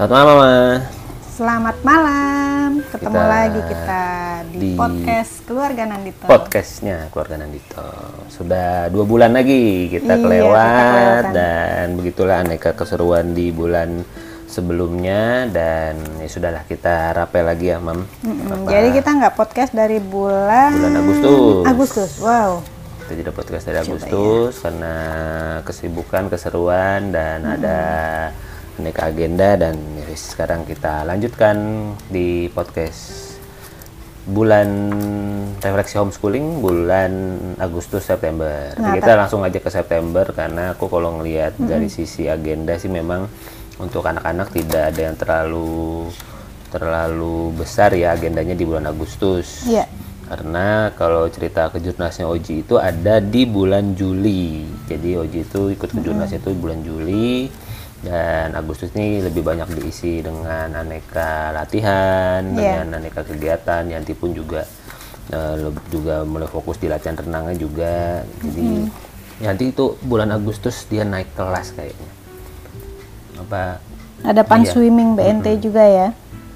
Selamat malam, Mama. Selamat malam, ketemu Kita lagi kita di, di podcast Keluarga Nandito. Podcastnya Keluarga Nandito. Sudah dua bulan lagi kita Iya, kelewat kita dan begitulah aneka keseruan di bulan sebelumnya dan ya sudahlah kita rapel lagi ya, Mam. Mm-mm, Jadi kita nggak podcast dari bulan Bulan Agustus. Agustus, wow. Kita tidak podcast dari Agustus karena kesibukan, keseruan dan ada aneka agenda dan sekarang kita lanjutkan di podcast bulan refleksi homeschooling bulan Agustus September. Nah, kita langsung aja ke September karena aku kalau ngelihat dari sisi agenda sih memang untuk anak-anak tidak ada yang terlalu terlalu besar ya agendanya di bulan Agustus. Iya. Karena kalau cerita kejurnasnya Oji itu ada di bulan Juli. Jadi Oji itu ikut kejurnasnya itu bulan Juli dan Agustus ini lebih banyak diisi dengan aneka latihan, Iya. dengan aneka kegiatan. Yanti pun juga leb- juga mulai fokus di latihan renangnya juga. Jadi Yanti itu bulan Agustus dia naik kelas kayaknya. Apa Ada pan Iya. swimming BNT juga ya.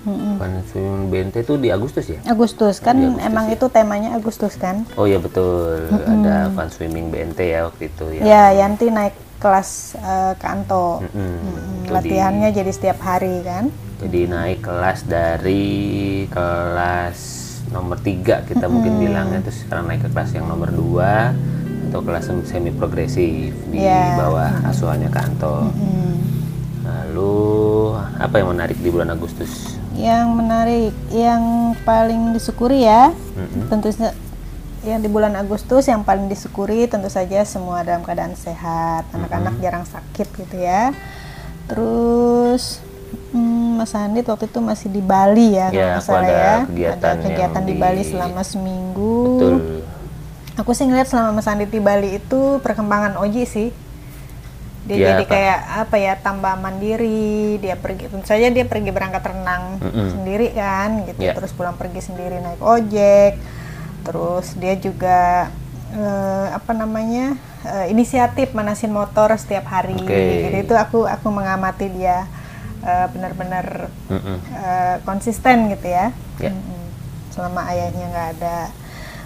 Mm-mm. Pan swimming BNT itu di Agustus ya? Agustus kan Di Agustus, emang ya. itu temanya Agustus kan. Oh iya betul, ada fun swimming BNT ya waktu itu ya. Ya, Yanti naik kelas eh, ke Anto. Mm-mm. Mm, Itu Latihannya jadi setiap hari kan. di- jadi naik kelas dari kelas nomor 3 kita mungkin bilangnya terus sekarang naik ke kelas yang nomor 2 atau kelas semi progresif di Iya. bawah asuhannya kantor. Mm. Lalu apa yang menarik di bulan Agustus? Yang menarik, yang paling disyukuri ya, Mm-mm. tentu saja yang di bulan Agustus yang paling disyukuri tentu saja semua dalam keadaan sehat, anak-anak jarang sakit gitu ya. Terus hmm, Mas Andit waktu itu masih di Bali ya, Ya, kalau salah ya. kegiatan ada kegiatan di di- Bali selama seminggu. Betul. Aku sih ngeliat selama Mas Andit di Bali itu perkembangan Oji sih. Dia Ya, jadi apa? kayak apa ya tambah mandiri. Dia pergi tentu saja dia pergi berangkat renang Mm-mm. sendiri kan gitu. Ya. Terus pulang pergi sendiri naik ojek. Terus dia juga eh, apa namanya eh, inisiatif manasin motor setiap hari. Oke. Jadi itu aku aku mengamati dia eh, benar-benar eh, konsisten gitu ya. Mm-mm. Selama ayahnya nggak ada.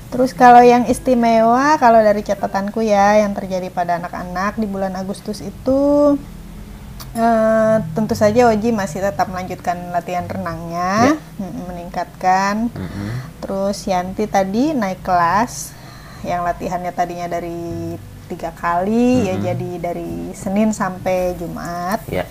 Terus kalau yang istimewa, kalau dari catatanku ya, yang terjadi pada anak-anak di bulan Agustus itu eh, tentu saja Oji masih tetap melanjutkan latihan renangnya, mm, meningkatkan. Mm-mm. Terus Yanti tadi naik kelas, yang latihannya tadinya dari tiga kali, ya jadi dari Senin sampai Jumat. Ya.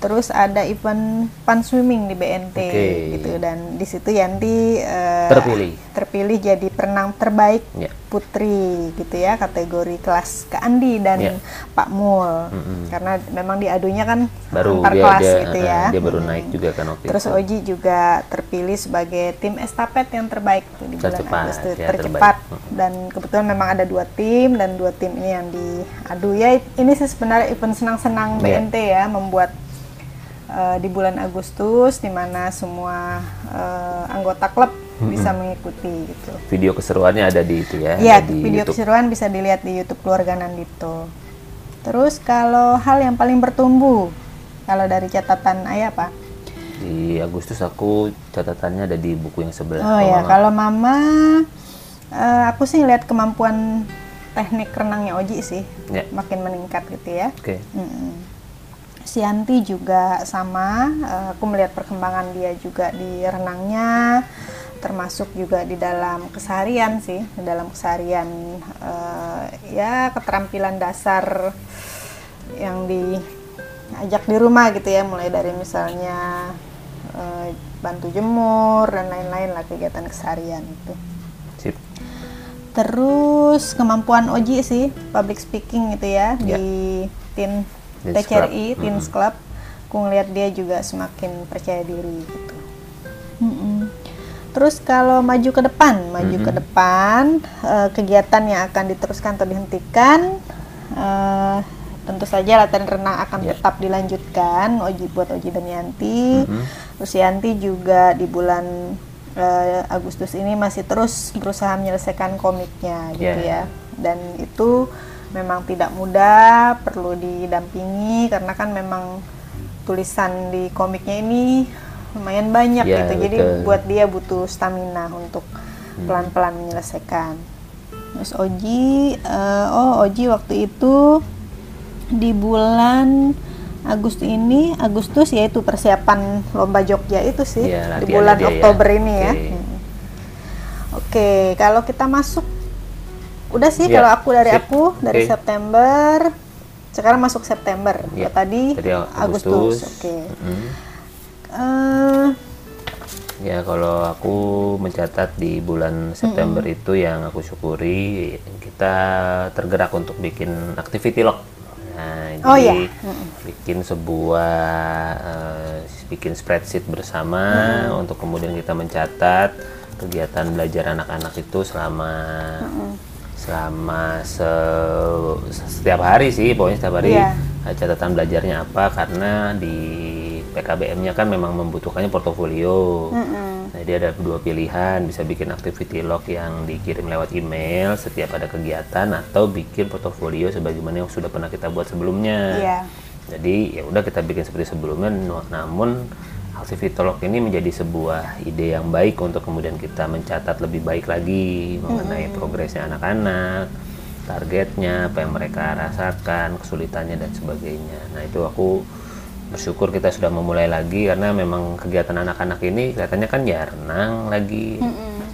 Terus ada event pan swimming di BNT Oke. gitu dan di situ Yanti eh, Terpilih. terpilih jadi perenang terbaik Ya. putri gitu ya kategori kelas ke Andi dan Ya. Pak Mul Mm-mm. karena memang diadunya kan Baru antar dia kelas dia, gitu eh, ya. dia baru Mm. naik juga kan waktu Terus itu. Oji juga terpilih sebagai tim estafet yang terbaik tuh di bulan Tercepat, Agustus ya, tercepat terbaik. dan kebetulan memang ada dua tim dan dua tim ini yang diadu ya ini sih sebenarnya event senang-senang Iya. BNT ya membuat eh, di bulan Agustus di mana semua eh, anggota klub bisa mengikuti gitu. Video keseruannya ada di itu ya, Iya, video YouTube. keseruan bisa dilihat di YouTube Keluarga Nandito. Terus kalau hal yang paling bertumbuh kalau dari catatan ayah apa? Di Agustus aku catatannya ada di buku yang sebelah. Oh ya, Mama. kalau mama, eh, aku sih lihat kemampuan teknik renangnya Oji sih Ya. makin meningkat gitu ya. Oke. Mm-mm. Si Yanti juga sama, eh, aku melihat perkembangan dia juga di renangnya, termasuk juga di dalam keseharian sih, di dalam keseharian eh, ya keterampilan dasar yang diajak di rumah gitu ya, mulai dari misalnya eh, bantu jemur dan lain-lain lah kegiatan keseharian itu. Sip. Terus kemampuan Oji sih public speaking gitu ya Ya. di tin Teens TCRI Club. Teens Club. Aku ngeliat dia juga semakin percaya diri gitu. Mm-mm. Terus kalau maju ke depan, maju ke depan eh, kegiatan yang akan diteruskan atau dihentikan, eh, tentu saja latihan renang akan Ya. tetap dilanjutkan. Oji buat Oji dan Yanti. Mhm. Terus Yanti juga di bulan eh, Agustus ini masih terus berusaha menyelesaikan komiknya gitu Ya. ya. Dan itu memang tidak mudah, perlu didampingi karena kan memang tulisan di komiknya ini lumayan banyak Ya, gitu. Jadi betul. buat dia butuh stamina untuk pelan-pelan menyelesaikan. Terus Oji, eh, oh Oji waktu itu di bulan Agustus ini, Agustus yaitu persiapan lomba Jogja itu sih Iya, di latihannya bulan dia ya. Oktober ini ya. Oke. Hmm. Oke, kalau kita masuk udah sih Iya, kalau aku dari sip. aku dari Oke. September sekarang masuk September. Iya, Ya, tadi, tadi Agustus. Agustus. Oke. Mm. Eh, Ya kalau aku mencatat di bulan September itu yang aku syukuri kita tergerak untuk bikin activity log. Nah, Oh, jadi iya. bikin sebuah eh, bikin spreadsheet bersama untuk kemudian kita mencatat kegiatan belajar anak-anak itu selama selama se- setiap hari sih pokoknya setiap hari Iya. eh, catatan belajarnya apa karena di PKBM-nya kan memang membutuhkannya portofolio. Jadi ada dua pilihan, bisa bikin activity log yang dikirim lewat email setiap ada kegiatan atau bikin portofolio sebagaimana yang sudah pernah kita buat sebelumnya. Iya. Jadi ya udah kita bikin seperti sebelumnya, namun activity log ini menjadi sebuah ide yang baik untuk kemudian kita mencatat lebih baik lagi mengenai progresnya anak-anak, targetnya, apa yang mereka rasakan, kesulitannya dan sebagainya. Nah itu aku bersyukur kita sudah memulai lagi karena memang kegiatan anak-anak ini kelihatannya kan ya renang lagi,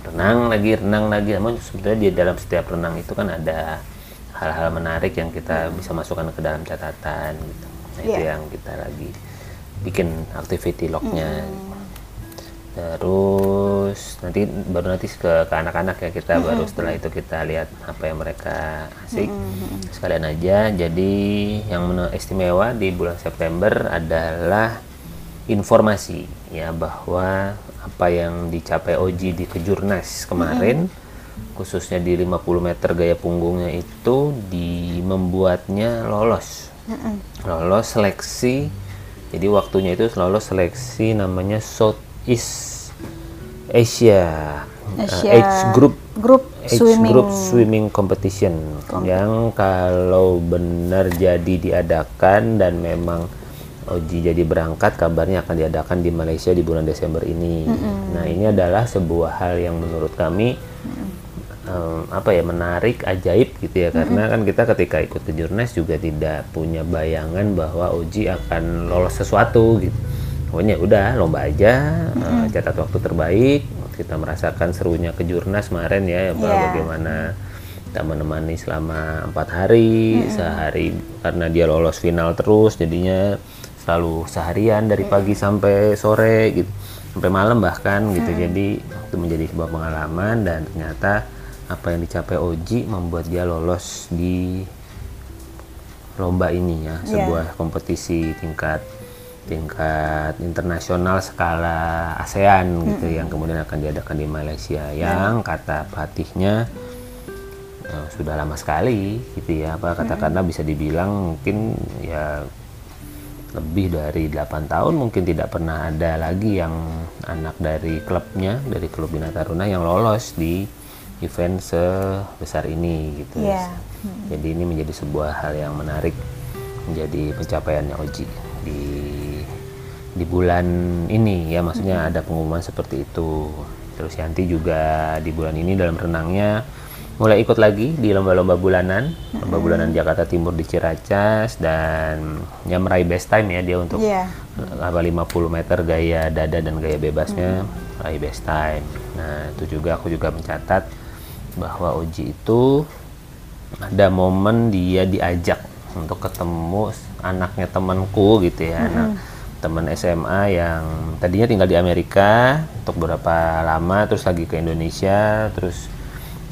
renang lagi, renang lagi. Namun sebetulnya di dalam setiap renang itu kan ada hal-hal menarik yang kita bisa masukkan ke dalam catatan gitu. Nah, itu Iya. yang kita lagi bikin activity lognya. Terus nanti baru nanti ke ke anak-anak ya kita baru setelah itu kita lihat apa yang mereka asik. Sekalian aja. Jadi yang istimewa di bulan September adalah informasi ya bahwa apa yang dicapai Oji di Kejurnas kemarin khususnya di 50 meter gaya punggungnya itu di membuatnya lolos lolos seleksi jadi waktunya itu lolos seleksi namanya Southeast Asia, uh, Asia Age Group Group Age swimming. Group Swimming Competition yang kalau benar jadi diadakan dan memang Oji jadi berangkat kabarnya akan diadakan di Malaysia di bulan Desember ini. Nah ini adalah sebuah hal yang menurut kami em, apa ya menarik ajaib gitu ya. Karena kan kita ketika ikut ke Jurnas juga tidak punya bayangan bahwa Oji akan lolos sesuatu gitu. Pokoknya udah lomba aja eh, catat waktu terbaik. Kita merasakan serunya ke Jurnas kemarin ya Iya. bagaimana kita menemani selama empat hari sehari karena dia lolos final terus jadinya selalu seharian dari pagi sampai sore gitu. Sampai malam bahkan gitu. Jadi itu menjadi sebuah pengalaman dan ternyata apa yang dicapai Oji membuat dia lolos di lomba ini ya Iya. sebuah kompetisi tingkat tingkat internasional skala ASEAN gitu yang kemudian akan diadakan di Malaysia. Yang kata pelatihnya eh, sudah lama sekali gitu ya apa katakanlah bisa dibilang mungkin ya lebih dari 8 tahun mungkin tidak pernah ada lagi yang anak dari klubnya dari klub Bina Taruna yang lolos di event sebesar ini gitu. Iya. Jadi ini menjadi sebuah hal yang menarik menjadi pencapaiannya Oji di di bulan ini ya maksudnya ada pengumuman seperti itu. Terus Yanti juga di bulan ini dalam renangnya mulai ikut lagi di lomba-lomba bulanan, lomba bulanan Jakarta Timur di Ciracas dan ya meraih best time ya dia untuk Iya. apa 50 meter gaya dada dan gaya bebasnya raih best time. Nah, itu juga aku juga mencatat bahwa Oji itu ada momen dia diajak untuk ketemu anaknya temanku gitu ya, anak teman SMA yang tadinya tinggal di Amerika untuk beberapa lama terus lagi ke Indonesia terus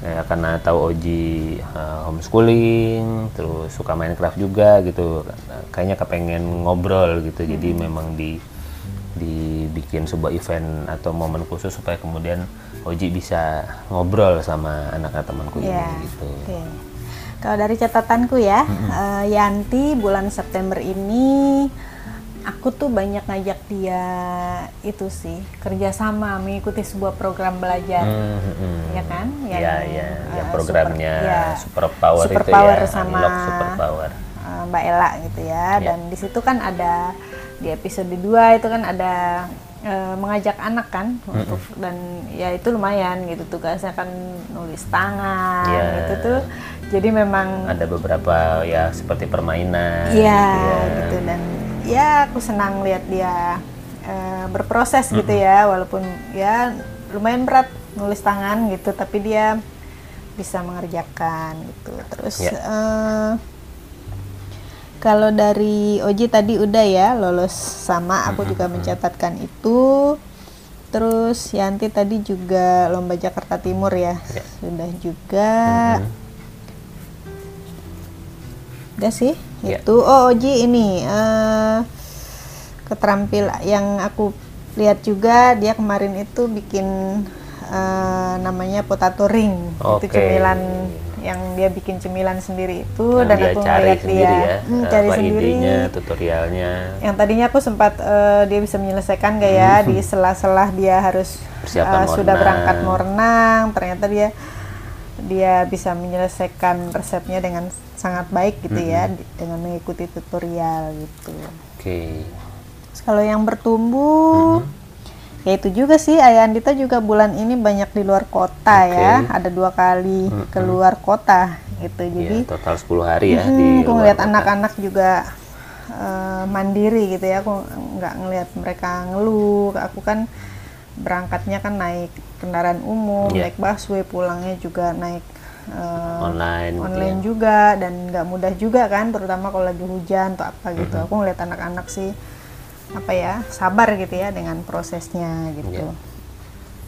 ya, karena tahu Oji uh, homeschooling terus suka Minecraft juga gitu. Kayaknya kepengen ngobrol gitu. Jadi memang di dibikin sebuah event atau momen khusus supaya kemudian Oji bisa ngobrol sama anak-anak temanku Iya. ini gitu Oke. Kalau dari catatanku ya, eh, Yanti bulan September ini aku tuh banyak ngajak dia itu sih kerjasama mengikuti sebuah program belajar, Hmm, hmm, hmm. ya kan? Iya, iya, eh, yang programnya super, ya, Super Power Super itu Power ya, sama Unlock Super Power. eh, Mbak Ella gitu ya. Iya. Dan di situ kan ada di episode 2 itu kan ada eh, mengajak anak kan untuk dan ya itu lumayan gitu tugasnya kan nulis tangan Iya. gitu tuh jadi memang Ada beberapa ya seperti permainan. Iya gitu ya. gitu dan ya aku senang lihat dia eh, berproses gitu ya walaupun ya lumayan berat nulis tangan gitu tapi dia bisa mengerjakan gitu terus Ya. eh, kalau dari Oji tadi udah ya lolos sama aku juga mencatatkan itu terus Yanti tadi juga lomba Jakarta Timur ya, Ya. sudah juga Udah sih, Ya. itu. Oh, Oji ini eh keterampil yang aku lihat juga dia kemarin itu bikin eh, namanya potato ring. Oke. Itu cemilan yang dia bikin cemilan sendiri itu Yang dan dia aku cari ngeliat sendiri dia ya, hmm, apa cari sendiri. idenya, tutorialnya. Yang tadinya aku sempat eh, dia bisa menyelesaikan gak ya di sela-sela dia harus Hmm. Persiapan eh, mau sudah renang. berankat mau renang, ternyata dia dia bisa menyelesaikan resepnya dengan sangat baik gitu ya Hmm. dengan mengikuti tutorial gitu. Oke. Terus kalau yang bertumbuh Hmm. Ya itu juga sih Ayah Andita juga bulan ini banyak di luar kota ya, ada dua kali keluar kota gitu. Jadi Ya, total 10 hari ya di Hmm, aku ngeliat anak-anak juga eh, mandiri gitu ya aku nggak ngelihat mereka ngeluh aku kan berangkatnya kan naik kendaraan umum Iya. naik busway pulangnya juga naik eh, online. gitu online ya. juga dan nggak mudah juga kan terutama kalau lagi hujan atau apa gitu Mm-hmm. aku ngeliat anak-anak sih apa ya sabar gitu ya dengan prosesnya gitu.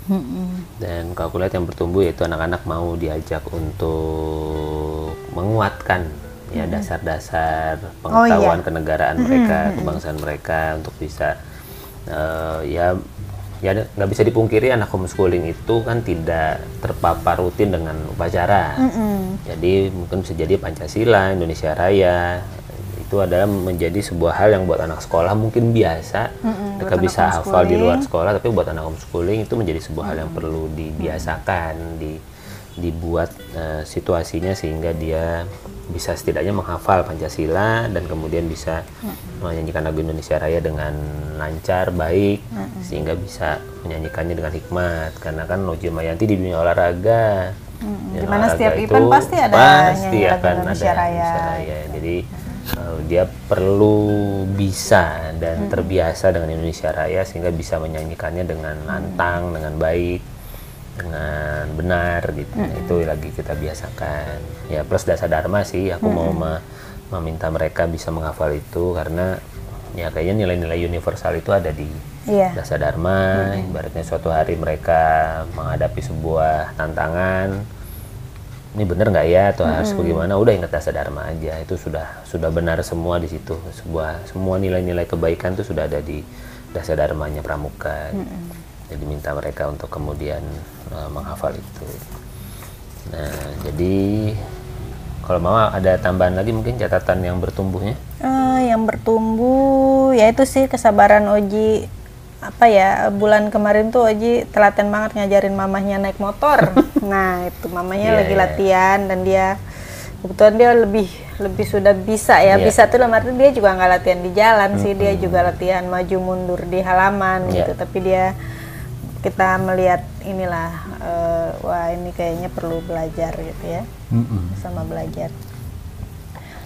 Mm-mm. Dan kalau aku lihat yang bertumbuh yaitu anak-anak mau diajak untuk menguatkan ya dasar-dasar Oh, iya. pengetahuan kenegaraan mereka, kebangsaan mereka untuk bisa eh, ya ya nggak bisa dipungkiri anak homeschooling itu kan tidak terpapar rutin dengan upacara. Mm-mm. Jadi mungkin bisa jadi Pancasila, Indonesia Raya itu adalah menjadi sebuah hal yang buat anak sekolah mungkin biasa. Mm-mm, Mereka bisa hafal di luar sekolah, tapi buat anak homeschooling itu menjadi sebuah hal yang perlu dibiasakan, di, dibuat eh, situasinya sehingga dia bisa setidaknya menghafal Pancasila dan kemudian bisa menyanyikan lagu Indonesia Raya dengan lancar, baik, sehingga bisa menyanyikannya dengan hikmat. Karena kan Loji Mayanti di dunia olahraga. Dan Di mana olahraga setiap event pasti ada pasti akan Indonesia ada Raya. Indonesia Raya. Jadi uh, dia perlu bisa dan terbiasa dengan Indonesia Raya sehingga bisa menyanyikannya dengan lantang, dengan baik, dengan benar gitu. Nah, itu lagi kita biasakan. Ya plus dasar dharma sih aku mau me- meminta mereka bisa menghafal itu karena ya kayaknya nilai-nilai universal itu ada di Iya. dasar dharma ibaratnya suatu hari mereka menghadapi sebuah tantangan ini bener nggak ya? atau harus bagaimana udah ingat dasar dharma aja. Itu sudah sudah benar semua di situ. Sebuah semua nilai-nilai kebaikan itu sudah ada di dasar dharmanya pramuka. Jadi minta mereka untuk kemudian uh, menghafal itu. Nah jadi kalau mau ada tambahan lagi mungkin catatan yang bertumbuhnya? Eh, yang bertumbuh ya itu sih kesabaran Oji apa ya bulan kemarin tuh Oji telaten banget ngajarin mamahnya naik motor nah itu mamanya Iya, lagi iya. latihan dan dia kebetulan dia lebih lebih sudah bisa ya Iya. bisa tuh dalam arti dia juga nggak latihan di jalan sih dia juga latihan maju mundur di halaman Iya. gitu tapi dia kita melihat inilah eh, wah ini kayaknya perlu belajar gitu ya sama belajar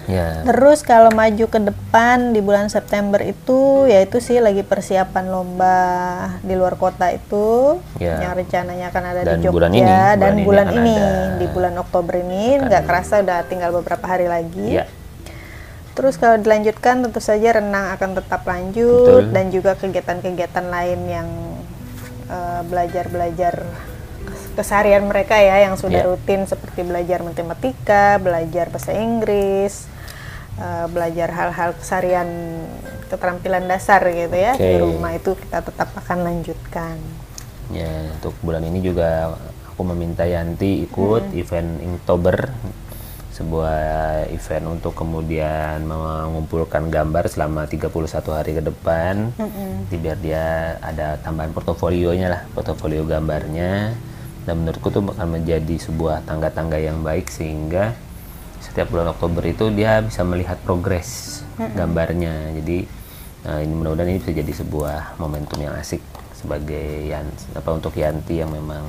ya Terus kalau maju ke depan di bulan September itu yaitu sih lagi persiapan lomba di luar kota itu Ya. yang rencananya akan ada Dan di Jogja bulan ini, dan bulan ini bulan ini, ada. di bulan Oktober ini nggak kerasa udah tinggal beberapa hari lagi. ya Terus kalau dilanjutkan tentu saja renang akan tetap lanjut Betul. dan juga kegiatan-kegiatan lain yang eh, belajar-belajar keseharian mereka ya yang sudah Ya. rutin seperti belajar matematika, belajar bahasa Inggris, eh, belajar hal-hal keseharian keterampilan dasar gitu ya di Oke. rumah itu kita tetap akan lanjutkan. Ya, untuk bulan ini juga aku meminta Yanti ikut event Inktober, sebuah event untuk kemudian mengumpulkan gambar selama 31 hari ke depan. Jadi biar dia ada tambahan portofolionya lah, portofolio gambarnya. Dan menurutku itu akan menjadi sebuah tangga-tangga yang baik sehingga setiap bulan Oktober itu dia bisa melihat progres gambarnya. Jadi Nah, ini mudah-mudahan ini bisa jadi sebuah momentum yang asik sebagai Yan apa untuk Yanti yang memang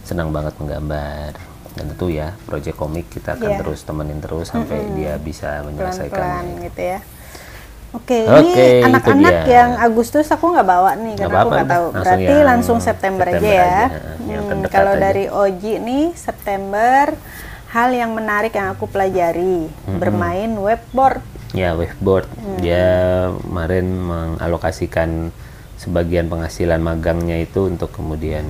senang banget menggambar dan tentu ya proyek komik kita akan Iya. terus temenin terus sampai dia bisa pelan-pelan menyelesaikannya. gitu ya. Oke, Oke, ini anak-anak yang Agustus aku nggak bawa nih karena aku apa-apa, nggak tahu. langsung Berarti yang langsung September, aja September ya. aja, yang Hmm, kalau aja. dari Oji nih September hal yang menarik yang aku pelajari bermain webboard. Ya, waveboard. Hmm. Dia kemarin mengalokasikan sebagian penghasilan magangnya itu untuk kemudian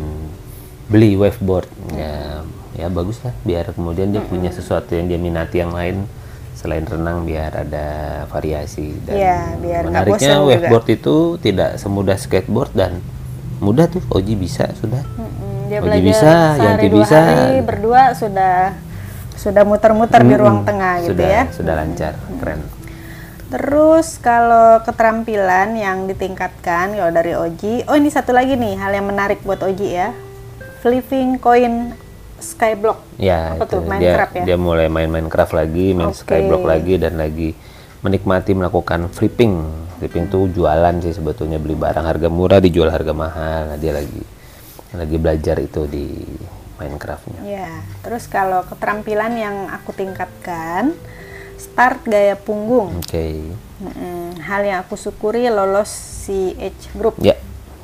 beli waveboard. Ya, ya bagus lah biar kemudian dia punya Hmm. sesuatu yang dia minati yang lain selain renang biar ada variasi dan Iya, biar menariknya bosan juga. itu tidak semudah skateboard dan mudah tuh Oji bisa sudah. Dia Oji bisa, Yanti bisa. hari berdua sudah sudah muter-muter di ruang tengah gitu sudah, ya. Sudah lancar, keren. Terus kalau keterampilan yang ditingkatkan kalau dari Oji, oh ini satu lagi nih hal yang menarik buat Oji ya. Flipping coin skyblock. Ya, Apa itu tuh, dia Minecraft ya? dia mulai main Minecraft lagi, main Oke. Skyblock lagi dan lagi menikmati melakukan flipping. Flipping tuh jualan sih sebetulnya beli barang harga murah dijual harga mahal. Nah, dia lagi lagi belajar itu di Minecraftnya. Ya, terus kalau keterampilan yang aku tingkatkan, start gaya punggung. Oke. Mm-mm, Hal yang aku syukuri lolos CH Group. Ya.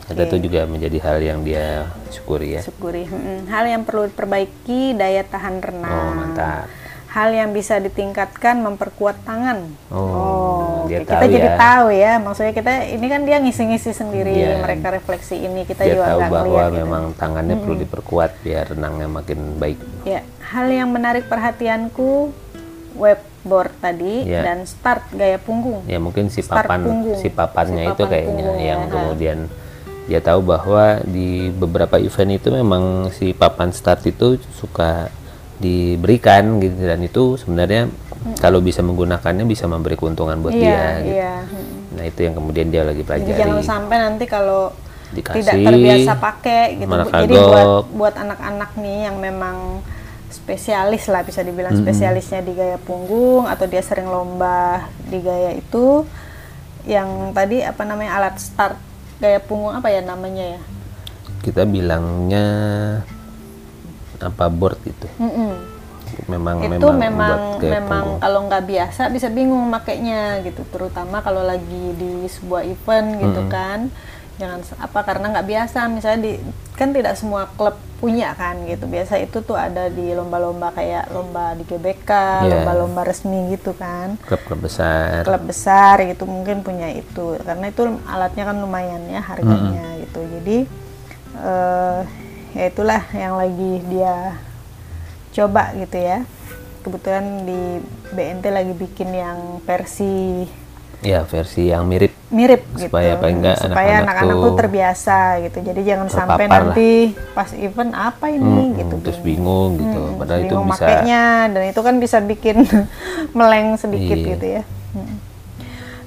Ada itu juga menjadi hal yang dia syukuri ya. Syukuri. Mm-mm. Hal yang perlu diperbaiki daya tahan renang. Oh, mantap. Hal yang bisa ditingkatkan memperkuat tangan. Oh, dia oke. tahu kita jadi ya. tahu ya. Maksudnya kita ini kan dia ngisi-ngisi sendiri, Iya. mereka refleksi ini kita Dia juga tahu bahwa gitu. memang tangannya perlu diperkuat biar renangnya makin baik. Ya, hal yang menarik perhatianku webboard tadi Ya. dan start gaya punggung. ya mungkin si Start papan punggung. si papannya Si itu papan kayaknya punggung, yang ya. kemudian dia tahu bahwa di beberapa event itu memang si papan start itu suka diberikan gitu dan itu sebenarnya kalau bisa menggunakannya bisa memberi keuntungan buat Iya, dia gitu. iya. Mm. Nah, itu yang kemudian dia lagi Jadi pelajari. jangan sampai nanti kalau Dikasih, tidak terbiasa pakai gitu. Jadi buat buat anak-anak nih yang memang spesialis lah bisa dibilang spesialisnya di gaya punggung atau dia sering lomba di gaya itu yang tadi apa namanya alat start gaya punggung apa ya namanya ya? Kita bilangnya apa board itu. Mm-mm. Memang itu memang, memang memang kalau nggak biasa bisa bingung makainya gitu terutama kalau lagi di sebuah event gitu kan jangan apa karena nggak biasa misalnya di kan tidak semua klub punya kan gitu. Biasa itu tuh ada di lomba-lomba kayak lomba di GBK Iya. lomba-lomba resmi gitu kan. Klub-klub besar. klub besar gitu mungkin punya itu. Karena itu alatnya kan lumayan ya harganya gitu. Jadi eh ya itulah yang lagi dia coba gitu ya. Kebetulan di BNT lagi bikin yang versi Ya, versi yang mirip mirip gitu Supaya paling nggak supaya anak-anak anak-anak tuh tuh terbiasa gitu jadi jangan sampai lah. nanti pas event apa ini Hmm, gitu terus bingung gitu. Hmm, Padahal itu bingung bisa makainya dan itu kan bisa bikin meleng sedikit Iya. gitu ya. Hmm.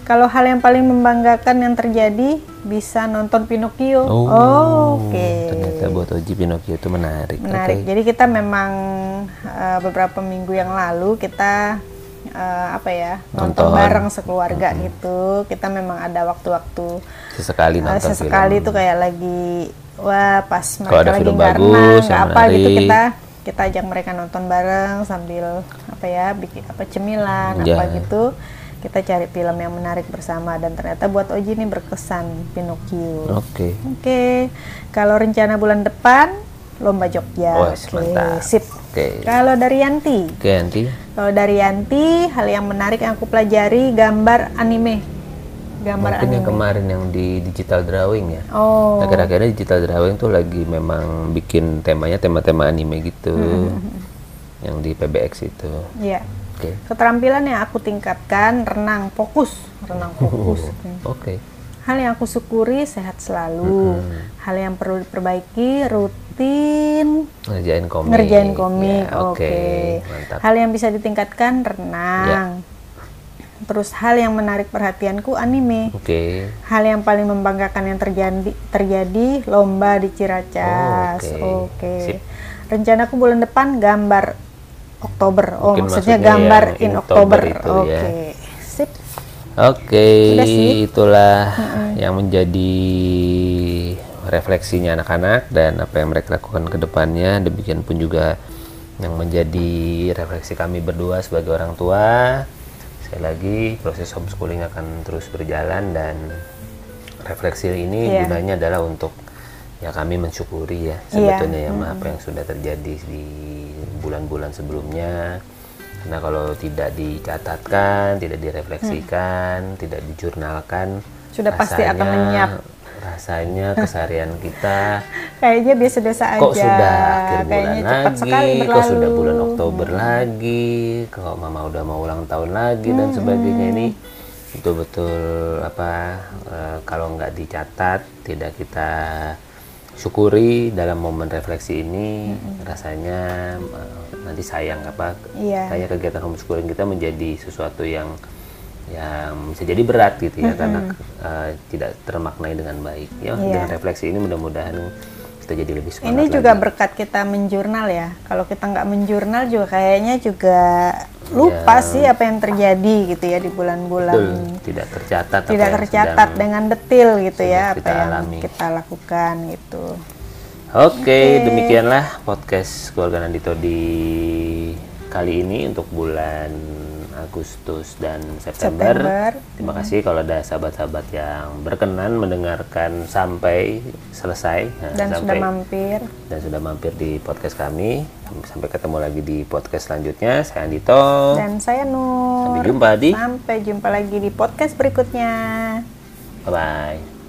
Kalau hal yang paling membanggakan yang terjadi bisa nonton Pinocchio. Oh, Oke. Ternyata buat Oji Pinocchio itu menarik. Menarik. Oke. Jadi kita memang eh, beberapa minggu yang lalu kita eh, apa ya nonton, Nonton. bareng sekeluarga gitu. Kita memang ada waktu-waktu Sesekali eh, nonton sesekali film. tuh kayak lagi wah pas mereka ada lagi bagus, renang, nggak apa gitu kita kita ajak mereka nonton bareng sambil apa ya bikin apa cemilan Ya. apa gitu kita cari film yang menarik bersama dan ternyata buat Oji ini berkesan Pinocchio. Oke. Oke, kalau rencana bulan depan lomba Jogja. Wes, Oke, mantap. sip. Oke. Kalau dari Yanti, Oke, nanti kalau dari Yanti hal yang menarik yang aku pelajari gambar anime. Gambar mungkin yang anime. kemarin yang di digital drawing ya. Oh. Nah, kira-kira digital drawing tuh lagi memang bikin temanya tema-tema anime gitu. Hmm, Yang di PBX itu. Iya. Oke. Keterampilan yang aku tingkatkan renang fokus, renang fokus. Oke. Hal yang aku syukuri sehat selalu. Hal yang perlu diperbaiki rutin Ngerjain komik. ngerjain komik. Ya, Oke. Mantap. Ya. Hal yang bisa ditingkatkan renang. Terus hal yang menarik perhatianku anime. Oke. Hal yang paling membanggakan yang terjadi terjadi lomba di Ciracas. Oh, oke. Oke. Sip. Rencanaku bulan depan gambar Oktober. Oh, Mungkin maksudnya gambar yang in Oktober. Itu Oke. ya. Sip. Oke, sih. itulah yang menjadi refleksinya anak-anak dan apa yang mereka lakukan ke depannya. Demikian pun juga yang menjadi refleksi kami berdua sebagai orang tua. Sekali lagi, proses homeschooling akan terus berjalan dan refleksi ini Iya. gunanya adalah untuk ya kami mensyukuri ya sebetulnya ya Ma, apa yang sudah terjadi di bulan-bulan sebelumnya. Karena kalau tidak dicatatkan, tidak direfleksikan, tidak dijurnalkan, Sudah pasti akan lenyap. Rasanya keseharian kita. Kayaknya biasa-biasa aja. kok sudah akhir bulan Kayaknya lagi, kok sudah bulan Oktober lagi, kok mama udah mau ulang tahun lagi dan sebagainya. Ini betul-betul apa eh, kalau nggak dicatat tidak kita syukuri dalam momen refleksi ini. Rasanya eh, nanti sayang apa Iya. kayak kegiatan homeschooling kita menjadi sesuatu yang yang bisa jadi berat gitu ya karena eh, tidak termaknai dengan baik ya Iya. dengan refleksi ini mudah-mudahan kita jadi lebih semangat Ini lagi. juga berkat kita menjurnal ya. Kalau kita nggak menjurnal juga kayaknya juga lupa Iya. sih apa yang terjadi gitu ya di bulan-bulan. Tidak tercatat Tidak tercatat dengan detil gitu ya kita apa yang alami. kita lakukan gitu. Oke, demikianlah podcast keluarga Nandito di kali ini untuk bulan Agustus dan September. September. Terima kasih kalau ada sahabat-sahabat yang berkenan mendengarkan sampai selesai Nah, Dan sudah sampai mampir. dan sudah mampir di podcast kami. Sampai ketemu lagi di podcast selanjutnya. Saya Andito. Dan saya Nur. Sampai jumpa di Sampai jumpa lagi di podcast berikutnya. Bye bye.